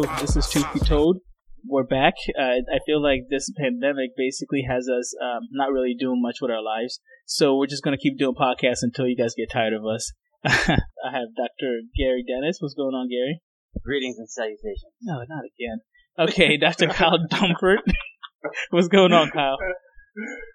Hello, this is Truth Be Told. We're back. Uh, I feel like this pandemic basically has us um, not really doing much with our lives, so we're just gonna keep doing podcasts until you guys get tired of us. I have Dr. Gary Dennis. What's going on, Gary? Greetings and salutations. No, not again. Okay, Dr. Kyle Dumpert. What's going on, Kyle?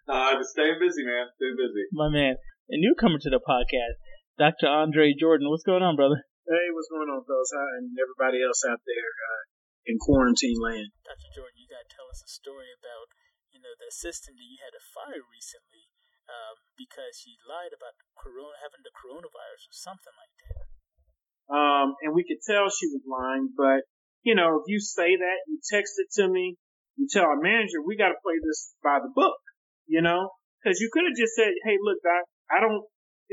Uh, just staying busy, man. Staying busy. My man. A newcomer to the podcast, Dr. Andre Jordan. What's going on, brother? Hey, what's going on, fellas? Hi, and everybody else out there uh, in quarantine land. Dr. Jordan, you got to tell us a story about, you know, the assistant that you had to fire recently um, because she lied about corona, having the coronavirus or something like that. Um, and we could tell she was lying, but, you know, if you say that, you text it to me, you tell our manager, we got to play this by the book, you know? Because you could have just said, hey, look, doc, I don't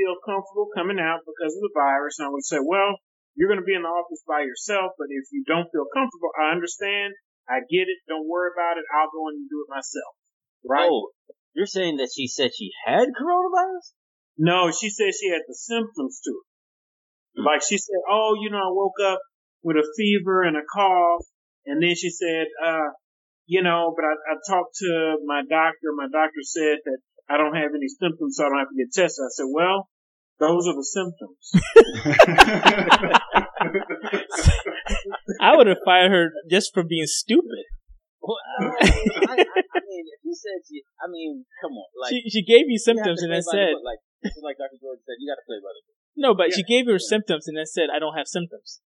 feel comfortable coming out because of the virus. And I would say, well, you're going to be in the office by yourself, but if you don't feel comfortable, I understand. I get it. Don't worry about it. I'll go and do it myself. Right? Oh, you're saying that she said she had coronavirus? No, she said she had the symptoms to it. Like she said, oh, you know, I woke up with a fever and a cough. And then she said, uh, you know, but I, I talked to my doctor. My doctor said that I don't have any symptoms, so I don't have to get tested. I said, well, those are the symptoms. I would have fired her just for being stupid. Well, I, I, I mean, if you said she, I mean, come on, like she she gave you you symptoms to and then by the said like this is like Dr. George said, you got to play by the book. no, but she gave you her symptoms and then said I don't have symptoms.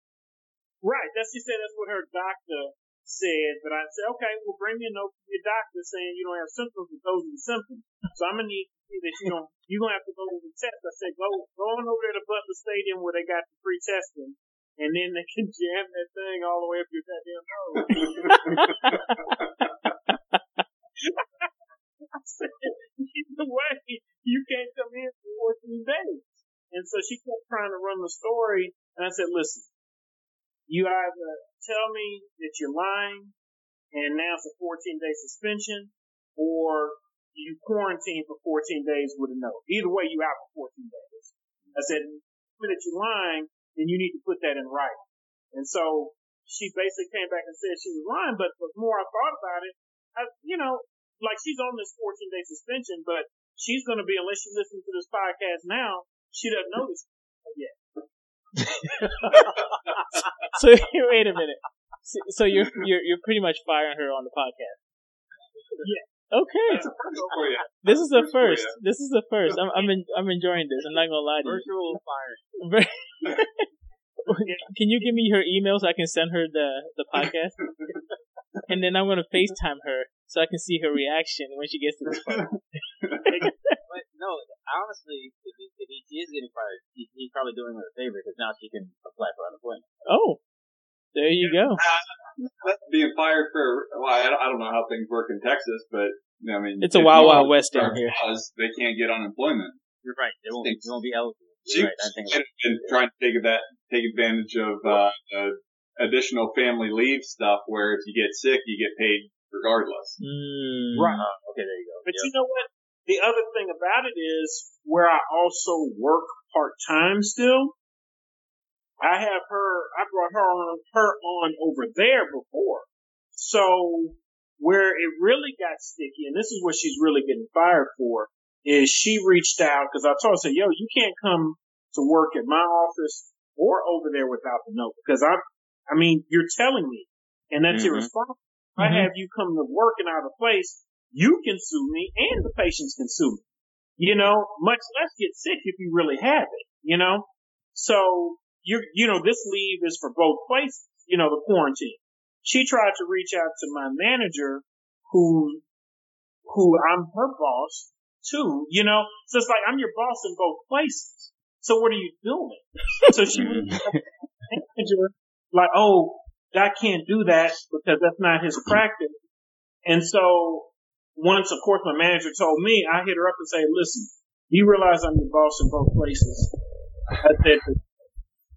right. That's she said that's what her doctor said. But I said, okay, well, bring me a note from your doctor saying you don't have symptoms, but those are the symptoms. So I'm gonna need to see that you don't. You're gonna have to go to the test. I said, go go on over there to Butler Stadium where they got the free testing. And then they can jam that thing all the way up your goddamn nose. I said, either way, you can't come in for 14 days. And so she kept trying to run the story. And I said, listen, you either tell me that you're lying and now it's a 14 day suspension or you quarantine for 14 days with a note. Either way, you out for 14 days. I said, "Tell that you're lying, then you need to put that in writing. And so she basically came back and said she was lying, but the more I thought about it, I, you know, like she's on this 14 day suspension, but she's going to be, unless she listens to this podcast now, she doesn't know this. So wait a minute. So, so you're you're you're pretty much firing her on the podcast. Yeah. Okay. This is the first. This is the first. I'm I'm en- I'm enjoying this. I'm not gonna lie to you. Virtual fire. Can you give me her email so I can send her the the podcast? and then I'm gonna FaceTime her so I can see her reaction when she gets to this part. But no, honestly, if he, if he is getting fired, he, he's probably doing her a favor because now she can apply for unemployment. Oh, there you go. Being fired for, well, I don't, I don't know how things work in Texas, but, you know, I mean. It's a wild, wild west down for here. Cause they can't get unemployment. You're right. They won't. They won't be eligible. She You're right. I think and, and trying to take that, take advantage of, uh, uh, additional family leave stuff where if you get sick, you get paid regardless. Mm. Right. Uh, okay, there you go. But Yep. you know what? The other thing about it is where I also work part time still. I have her. I brought her on her on over there before. So where it really got sticky, and this is what she's really getting fired for, is she reached out because I told her, I said, "Yo, you can't come to work at my office or over there without the note because I, I mean, you're telling me, and that's Mhm. irresponsible. If I have you come to work and out of place, you can sue me and the patients can sue me. You know, much less get sick if you really have it, you know? So you you know, this leave is for both places, you know, the quarantine. She tried to reach out to my manager who, who I'm her boss too, you know? So it's like I'm your boss in both places. So what are you doing? So she manager, like, oh, I can't do that because that's not his practice. And so once, of course, my manager told me, I hit her up and say, listen, you realize I'm your boss in both places. I said that,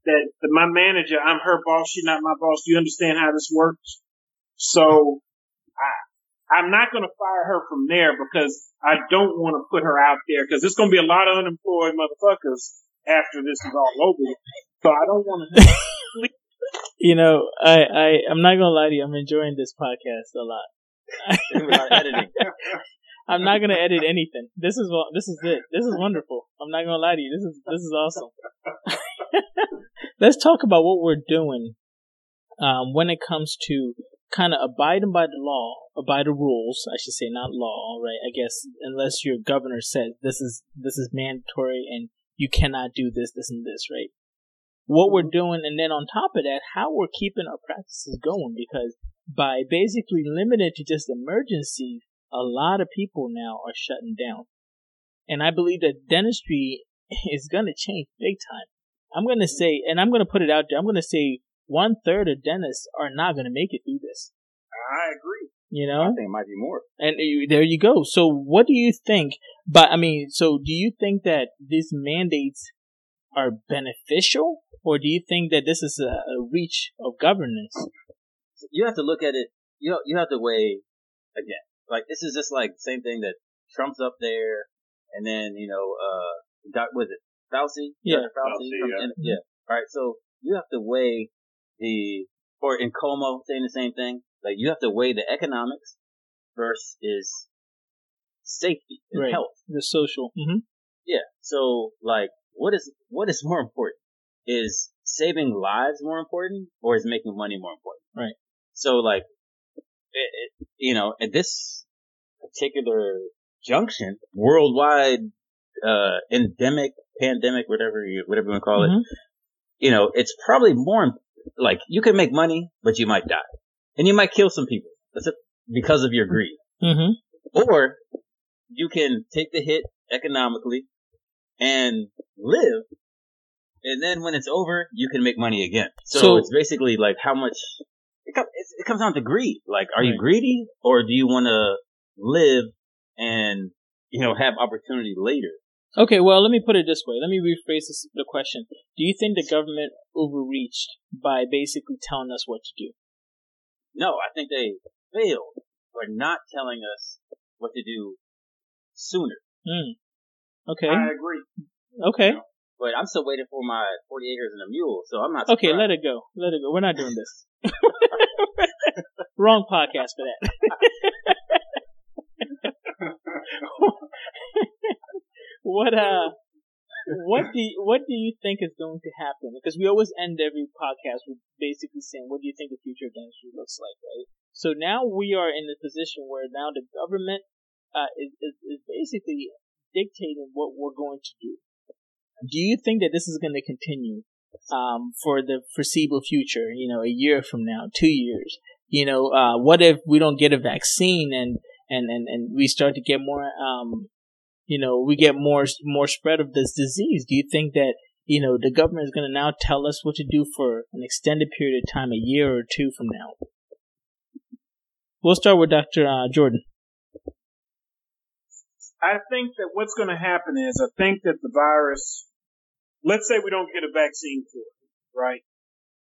that, that my manager, I'm her boss, she's not my boss. Do you understand how this works? So I, I'm not going to fire her from there because I don't want to put her out there because there's going to be a lot of unemployed motherfuckers after this is all over. So I don't want to You know, I, I, I'm not gonna lie to you. I'm enjoying this podcast a lot. Without editing. I'm not gonna edit anything. This is what this is it. This is wonderful. I'm not gonna lie to you. This is this is awesome. Let's talk about what we're doing um, when it comes to kind of abiding by the law, by the rules. I should say, not law, right? I guess unless your governor says this is this is mandatory and you cannot do this, this, and this, right? What we're doing, and then on top of that, how we're keeping our practices going because by basically limited to just emergencies, a lot of people now are shutting down. And I believe that dentistry is going to change big time. I'm going to say, and I'm going to put it out there, I'm going to say one third of dentists are not going to make it through this. I agree. You know, I think it might be more. And eh, there you go. So what do you think? But I mean, so do you think that these mandates are beneficial or do you think that this is a, a reach of governance? You have to look at it. You know, you have to weigh again. Like this is just like the same thing that Trump's up there, and then you know, uh, Doc, was it Fauci? Yeah. Dr. Fauci. Fauci, yeah. in- yeah. All right. So you have to weigh the, or in Cuomo saying the same thing. Like you have to weigh the economics versus safety and Right. health. The social. hmm Yeah. So like, what is what is more important? Is saving lives more important, or is making money more important? Right. So like, it, it, you know, at this particular junction, worldwide, uh, endemic, pandemic, whatever you whatever you want to call it, Mhm. you know, it's probably more like you can make money, but you might die, and you might kill some people. That's it, because of your greed. Hmm or you can take the hit economically and live and then when it's over you can make money again. So, So- it's basically like how much it, it comes down to greed like are you greedy or do you want to live and you know have opportunity later Okay, well, let me put it this way. Let me rephrase this, the question. Do you think the government overreached by basically telling us what to do? no i think they failed for not telling us what to do sooner Hmm. Okay. I agree. Okay. but i'm still waiting for my 40 acres and a mule so i'm not Okay, let it go. Let it go. We're not doing this. Wrong podcast for that. what uh what do you, what do you think is going to happen? Because we always end every podcast with basically saying, "What do you think the future of dentistry looks like?" Right. So now we are in the position where now the government uh, is, is is basically dictating what we're going to do. Do you think that this is going to continue um, for the foreseeable future? You know, a year from now, two years. You know, uh, what if we don't get a vaccine and and and, and we start to get more um, you know, we get more more spread of this disease. Do you think that you know the government is going to now tell us what to do for an extended period of time, a year or two from now? We'll start with Dr. Uh, Jordan. I think that what's going to happen is I think that the virus, let's say we don't get a vaccine for it, right?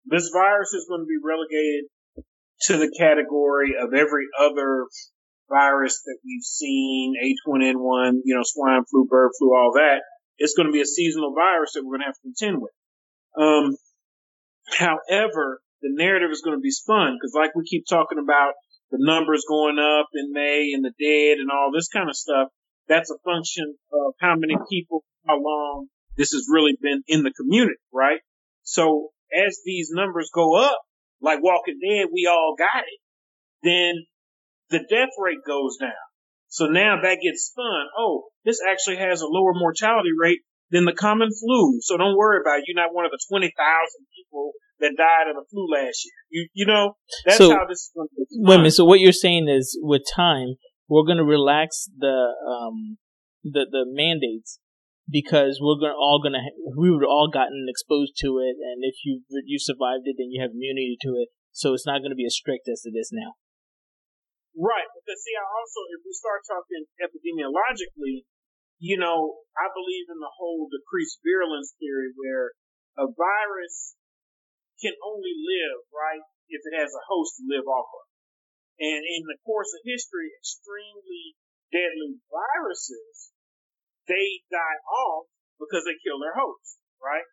This virus is going to be relegated to the category of every other virus that we've seen, H1N1, you know, swine flu, bird flu, all that. It's going to be a seasonal virus that we're going to have to contend with. Um, however, the narrative is going to be spun because like we keep talking about the numbers going up in May and the dead and all this kind of stuff. That's a function of how many people, how long this has really been in the community, right? So as these numbers go up, like Walking Dead, we all got it. Then the death rate goes down. So now that gets spun. Oh, this actually has a lower mortality rate than the common flu. So don't worry about it. You're not one of the 20,000 people that died of the flu last year. You, you know, that's So- how this is going to be. Wait a minute. So what you're saying is, with time, we're going to relax the um the the mandates because we're to all to we would all gotten exposed to it, and if you you survived it, then you have immunity to it. So it's not to be as strict as it is now. Right. Because see, I also, if we start talking epidemiologically, you know, I believe in the whole decreased virulence theory where a virus can only live, right, if it has a host to live off of. And in the course of history, extremely deadly viruses, they die off because they kill their host, right?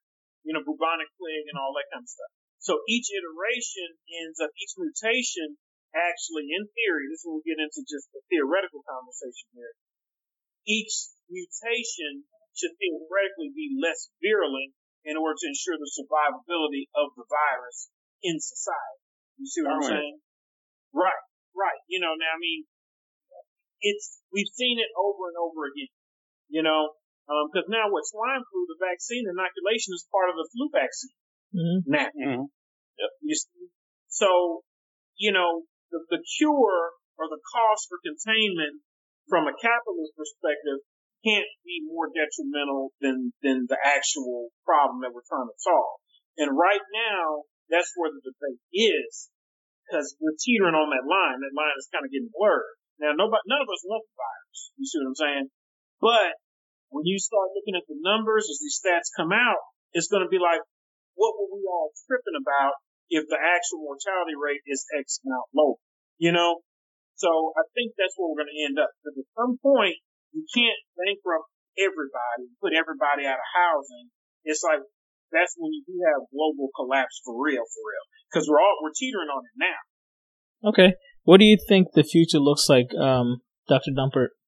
You know, bubonic plague and all that kind of stuff. So each iteration ends up, each mutation actually, in theory, this we get into just the theoretical conversation here. Each mutation should theoretically be less virulent in order to ensure the survivability of the virus in society. You see what I'm saying? Right, right. You know, now I mean, it's we've seen it over and over again. You know, because um, now with swine flu, the vaccine inoculation is part of the flu vaccine. Mm-hmm. Now, mm-hmm. Yep. You see? so you know the, the cure or the cost for containment from a capitalist perspective can't be more detrimental than, than the actual problem that we're trying to solve. And right now, that's where the debate is, because we're teetering on that line. That line is kind of getting blurred. Now, nobody, none of us want the virus. You see what I'm saying? But when you start looking at the numbers as these stats come out, it's going to be like, what were we all tripping about if the actual mortality rate is X amount low? You know? So I think that's where we're going to end up. Because at some point, you can't bankrupt everybody, put everybody out of housing. It's like that's when you do have global collapse for real, for real. Because we're all we're teetering on it now. Okay, what do you think the future looks like, um, Doctor Dumpert?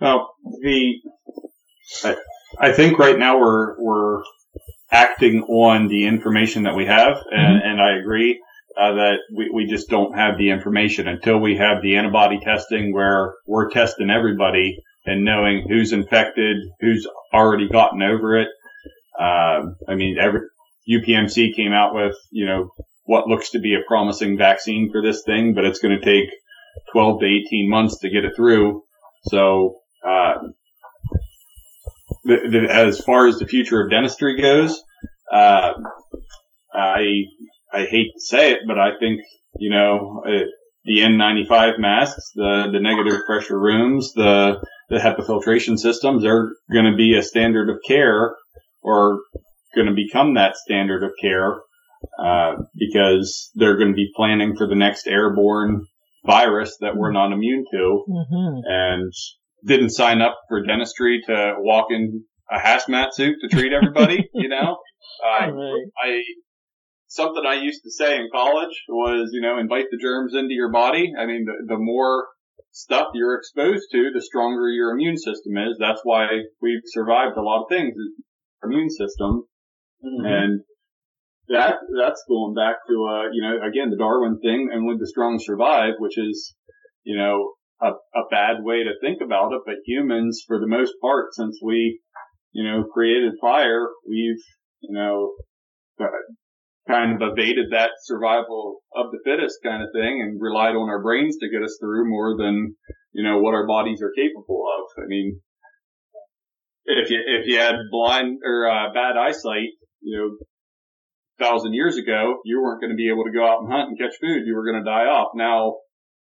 Well, the I, I think right now we're we're acting on the information that we have, and, mm-hmm. and I agree uh, that we, we just don't have the information until we have the antibody testing where we're testing everybody and knowing who's infected, who's already gotten over it. Uh, I mean, every UPMC came out with, you know, what looks to be a promising vaccine for this thing, but it's going to take 12 to 18 months to get it through. So, uh, as far as the future of dentistry goes, uh, I I hate to say it, but I think, you know, it, the N95 masks, the, the negative pressure rooms, the, the HEPA filtration systems are going to be a standard of care or going to become that standard of care, uh, because they're going to be planning for the next airborne virus that we're not immune to mm-hmm. and didn't sign up for dentistry to walk in a hazmat suit to treat everybody, you know? Uh, right. I, something I used to say in college was, you know, invite the germs into your body. I mean, the, the more stuff you're exposed to, the stronger your immune system is. That's why we've survived a lot of things, immune system. Mm-hmm. And that, that's going back to, uh, you know, again, the Darwin thing and when the strong survive, which is, you know, a, a bad way to think about it, but humans, for the most part, since we, you know, created fire, we've, you know, kind of evaded that survival of the fittest kind of thing and relied on our brains to get us through more than, you know, what our bodies are capable of. I mean, if you, if you had blind or uh, bad eyesight, you know, thousand years ago, you weren't going to be able to go out and hunt and catch food. You were going to die off. Now,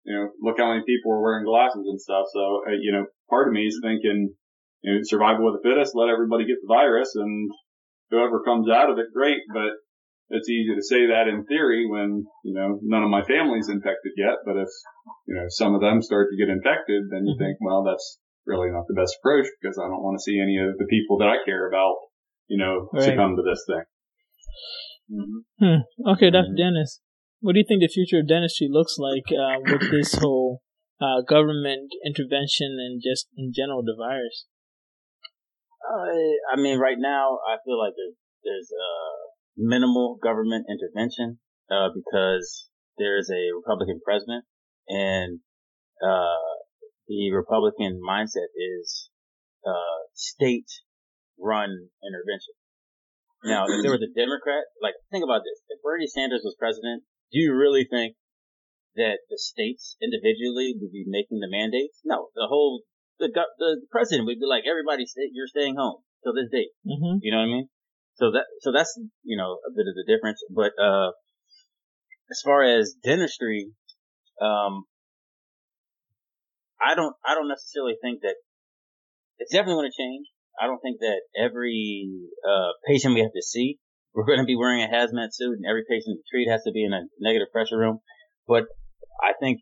you know, look how many people are wearing glasses and stuff. So, uh, you know, part of me is thinking, you know, survival of the fittest, let everybody get the virus and whoever comes out of it, great. But it's easy to say that in theory when, you know, none of my family's infected yet, but if, you know, some of them start to get infected, then you think, well, that's really not the best approach because I don't want to see any of the people that I care about, you know, right. succumb to this thing. Mm-hmm. Hmm. Okay, Dr. Mm-hmm. Dennis, what do you think the future of dentistry looks like uh, with this whole uh, government intervention and just in general the virus? Uh, I mean, right now, I feel like there's, there's uh, minimal government intervention uh, because there is a Republican president, and uh, the Republican mindset is uh, state-run intervention. Now, if there was a Democrat, like think about this: if Bernie Sanders was president, do you really think that the states individually would be making the mandates? No, the whole the the president would be like, everybody, stay, you're staying home till this date. Mm-hmm. You know what I mean? So that, so that's, you know, a bit of the difference. But, uh, as far as dentistry, um, I don't, I don't necessarily think that it's definitely going to change. I don't think that every, uh, patient we have to see, we're going to be wearing a hazmat suit and every patient treated has to be in a negative pressure room. But I think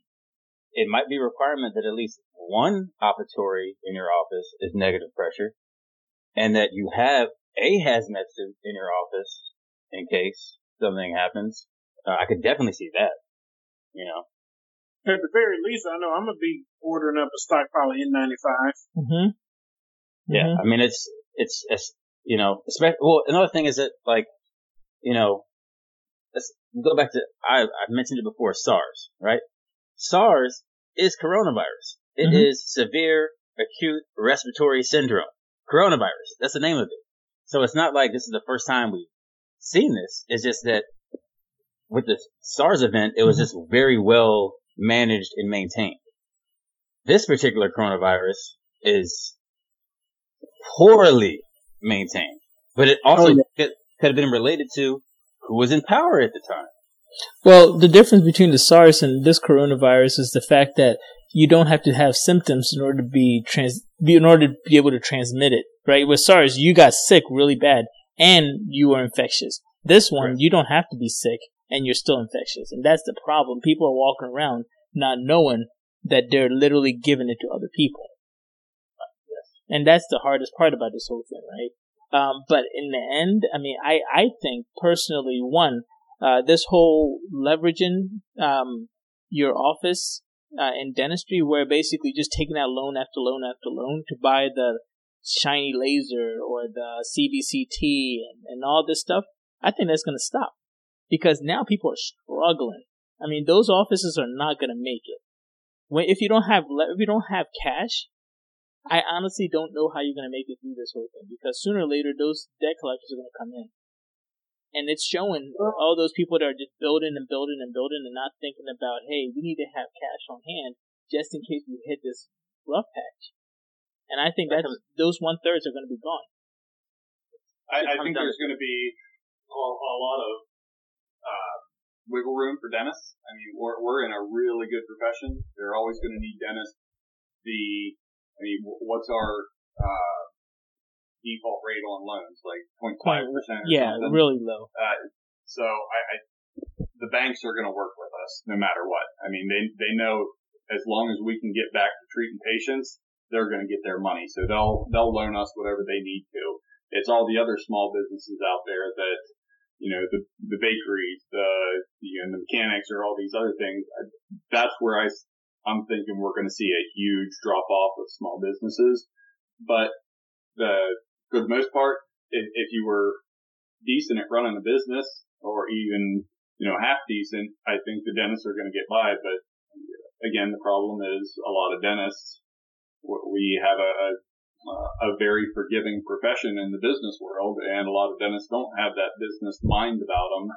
it might be a requirement that at least one operatory in your office is negative pressure and that you have a hazmat suit in your office in case something happens. Uh, I could definitely see that. You know, At the very least, I know I'm gonna be ordering up a stockpile of N95. Mm-hmm. yeah. I mean, it's it's it's you know, especially well. Another thing is that like, you know, let's go back to I I mentioned it before. SARS, right? SARS is coronavirus. It Mhm. is severe acute respiratory syndrome. Coronavirus. That's the name of it. So it's not like this is the first time we've seen this. It's just that with the SARS event, it was just very well managed and maintained. This particular coronavirus is poorly maintained, but it also Oh, yeah. Could have been related to who was in power at the time. Well, the difference between the SARS and this coronavirus is the fact that you don't have to have symptoms in order to be trans be in order to be able to transmit it. Right? With SARS, you got sick really bad and you were infectious. This one, Right. you don't have to be sick and you're still infectious, and that's the problem. People are walking around not knowing that they're literally giving it to other people. yes. And that's the hardest part about this whole thing, right? Um, but in the end, I mean, I, I think personally, one, uh, this whole leveraging um, your office uh, in dentistry, where basically just taking out loan after loan after loan to buy the shiny laser or the CBCT and, and all this stuff, I think that's going to stop because now people are struggling. I mean, those offices are not going to make it. When if you don't have if you don't have cash, I honestly don't know how you're going to make it through this whole thing because sooner or later those debt collectors are going to come in. And it's showing all those people that are just building and building and building and not thinking about, hey, we need to have cash on hand just in case we hit this rough patch. And I think that those one thirds are going to be gone. I, I think there's going to be a, a lot of uh, wiggle room for dentists. I mean, we're we're in a really good profession. They're always going to need dentists. The I mean, what's our uh, default rate on loans? Like 0.5 percent. Yeah, really low. Uh, so I, I, the banks are going to work with us no matter what. I mean, they they know as long as we can get back to treating patients, they're going to get their money. So they'll they'll loan us whatever they need to. It's all the other small businesses out there that you know the the bakeries, the you know, the mechanics, or all these other things. That's where I I'm thinking we're going to see a huge drop off of small businesses. But the for the most part, if, if you were decent at running a business or even, you know, half decent, I think the dentists are going to get by. But again, the problem is a lot of dentists, we have a, a, a very forgiving profession in the business world and a lot of dentists don't have that business mind about them.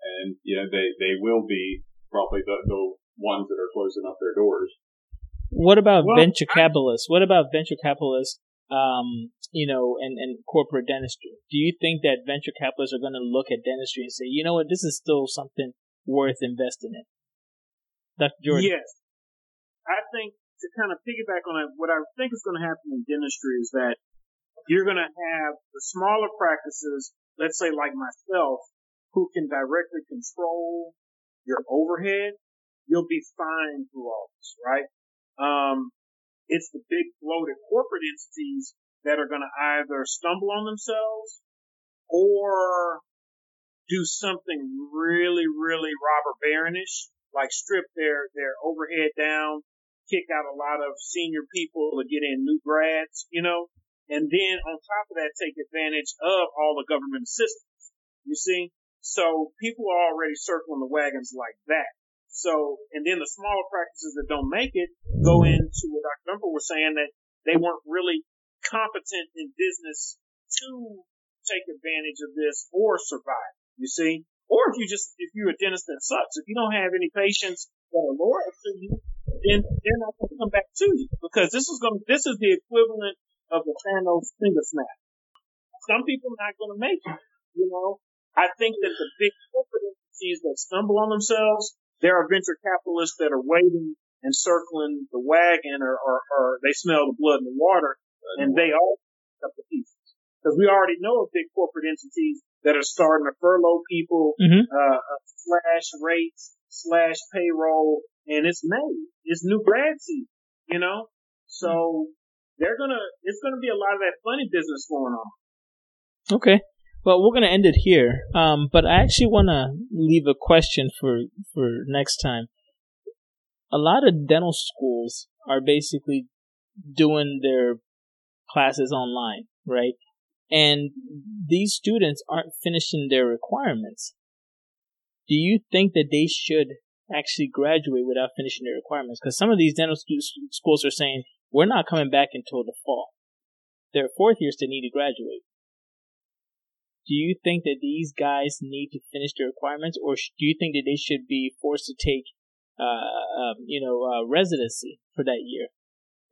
And, you know, they, they will be probably the, the ones that are closing up their doors. What about Well, venture capitalists? What about venture capitalists? Um, you know, and, and corporate dentistry. Do you think that venture capitalists are going to look at dentistry and say, you know what, this is still something worth investing in? Dr. Jordan. Yes. I think to kind of piggyback on that, what I think is going to happen in dentistry is that you're going to have the smaller practices, let's say like myself, who can directly control your overhead. You'll be fine through all this, right? Um, it's the big bloated corporate entities that are going to either stumble on themselves or do something really, really robber baronish, like strip their, their overhead down, kick out a lot of senior people to get in new grads, you know, and then on top of that, take advantage of all the government assistance. You see? So people are already circling the wagons like that. So, and then the smaller practices that don't make it go into what Dr. Dumpert was saying that they weren't really competent in business to take advantage of this or survive. You see? Or if you just, if you're a dentist that sucks, if you don't have any patients that are loyal to you, then they're not going to come back to you because this is going this is the equivalent of the Thanos finger snap. Some people are not going to make it, you know? I think that the big corporate entities that stumble on themselves, there are venture capitalists that are waiting and circling the wagon or, or, or they smell the blood in the water and they all pick up the pieces. Because we already know of big corporate entities that are starting to furlough people, Mhm. uh, uh, slash rates, slash payroll, and it's May. It's new grad season, you know? So they're gonna, it's gonna be a lot of that funny business going on. Okay. Well, we're gonna end it here. Um, but I actually want to leave a question for for next time. A lot of dental schools are basically doing their classes online, right? And these students aren't finishing their requirements. Do you think that they should actually graduate without finishing their requirements? Because some of these dental schools are saying we're not coming back until the fall. Their fourth years to need to graduate. Do you think that these guys need to finish their requirements, or do you think that they should be forced to take, uh, um, you know, uh, residency for that year?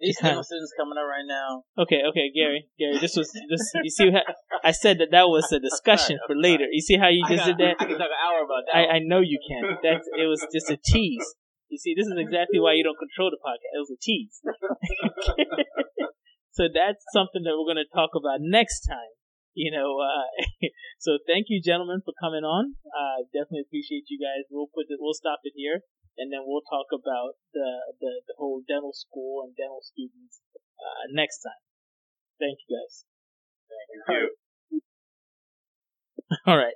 These students coming up right now. Okay, okay, Gary, Gary, this was this. You see, how, I said that that was a discussion for later. You see how you just got, did that? I can talk an hour about that. I, I know you can. That it was just a tease. You see, this is exactly why you don't control the podcast. It was a tease. so that's something that we're going to talk about next time. You know, uh, so thank you, gentlemen, for coming on. Uh, definitely appreciate you guys. We'll put it, we'll stop it here and then we'll talk about the, the, the whole dental school and dental students uh, next time. Thank you guys. Thank you. All right.